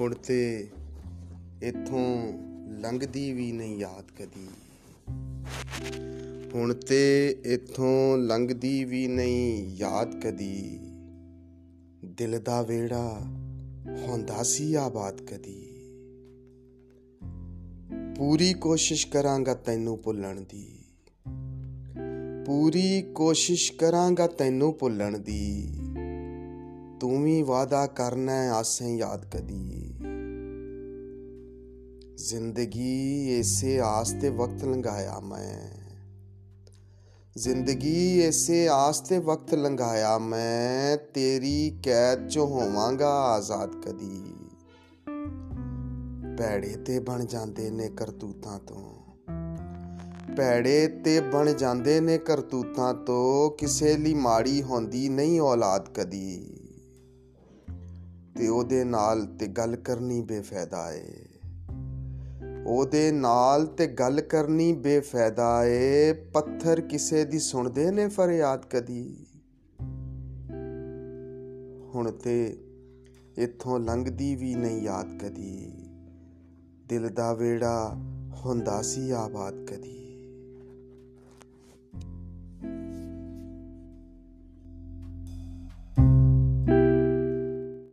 ਹੁਣ ਤੇ ਇਥੋਂ ਲੰਘਦੀ ਵੀ ਨਹੀਂ ਯਾਦ ਕਦੀ। ਹੁਣ ਤੇ ਇਥੋਂ ਲੰਘਦੀ ਵੀ ਨਹੀਂ ਯਾਦ ਕਦੀ। ਦਿਲ ਦਾ ਵੇੜਾ ਹੁੰਦਾ ਸੀ ਆਬਾਦ ਕਦੀ। ਪੂਰੀ ਕੋਸ਼ਿਸ਼ ਕਰਾਂਗਾ ਤੈਨੂੰ ਭੁੱਲਣ ਦੀ। ਪੂਰੀ ਕੋਸ਼ਿਸ਼ ਕਰਾਂਗਾ ਤੈਨੂੰ ਭੁੱਲਣ ਦੀ। ਤੂੰ ਵੀ ਵਾਦਾ ਕਰਨਾ ਆਸੇ ਯਾਦ ਕਦੀ ਜ਼ਿੰਦਗੀ ਇਸੇ ਆਸ ਤੇ ਵਕਤ ਲੰਘਾਇਆ ਮੈਂ। ਜ਼ਿੰਦਗੀ ਇਸੇ ਆਸ ਤੇ ਵਕਤ ਲੰਘਾਇਆ ਮੈਂ, ਤੇਰੀ ਕੈਦ ਚੋਂ ਹੋਵਾਂਗਾ ਆਜ਼ਾਦ ਕਦੀ ਭੈੜੇ ਤੇ ਬਣ ਜਾਂਦੇ ਨੇ ਕਰਤੂਤਾਂ ਤੋਂ। ਭੈੜੇ ਤੇ ਬਣ ਜਾਂਦੇ ਨੇ ਕਰਤੂਤਾਂ ਤੋਂ, ਕਿਸੇ ਲਈ ਮਾੜੀ ਹੁੰਦੀ ਨਹੀਂ ਔਲਾਦ ਕਦੀ ਤੇ ਉਹਦੇ ਨਾਲ ਤੇ ਗੱਲ ਕਰਨੀ ਬੇਫਾਇਦਾ ਏ। ਉਹਦੇ ਨਾਲ ਤੇ ਗੱਲ ਕਰਨੀ ਬੇਫਾਇਦਾ ਏ। ਪੱਥਰ ਕਿਸੇ ਦੀ ਸੁਣਦੇ ਨੇ ਫਰਿਆਦ ਕਦੀ? ਹੁਣ ਤੇ ਇੱਥੋਂ ਲੰਘਦੀ ਵੀ ਨਹੀਂ ਯਾਦ ਕਦੀ। ਦਿਲ ਦਾ ਵੇੜਾ ਹੁੰਦਾ ਸੀ ਆਬਾਦ ਕਦੀ।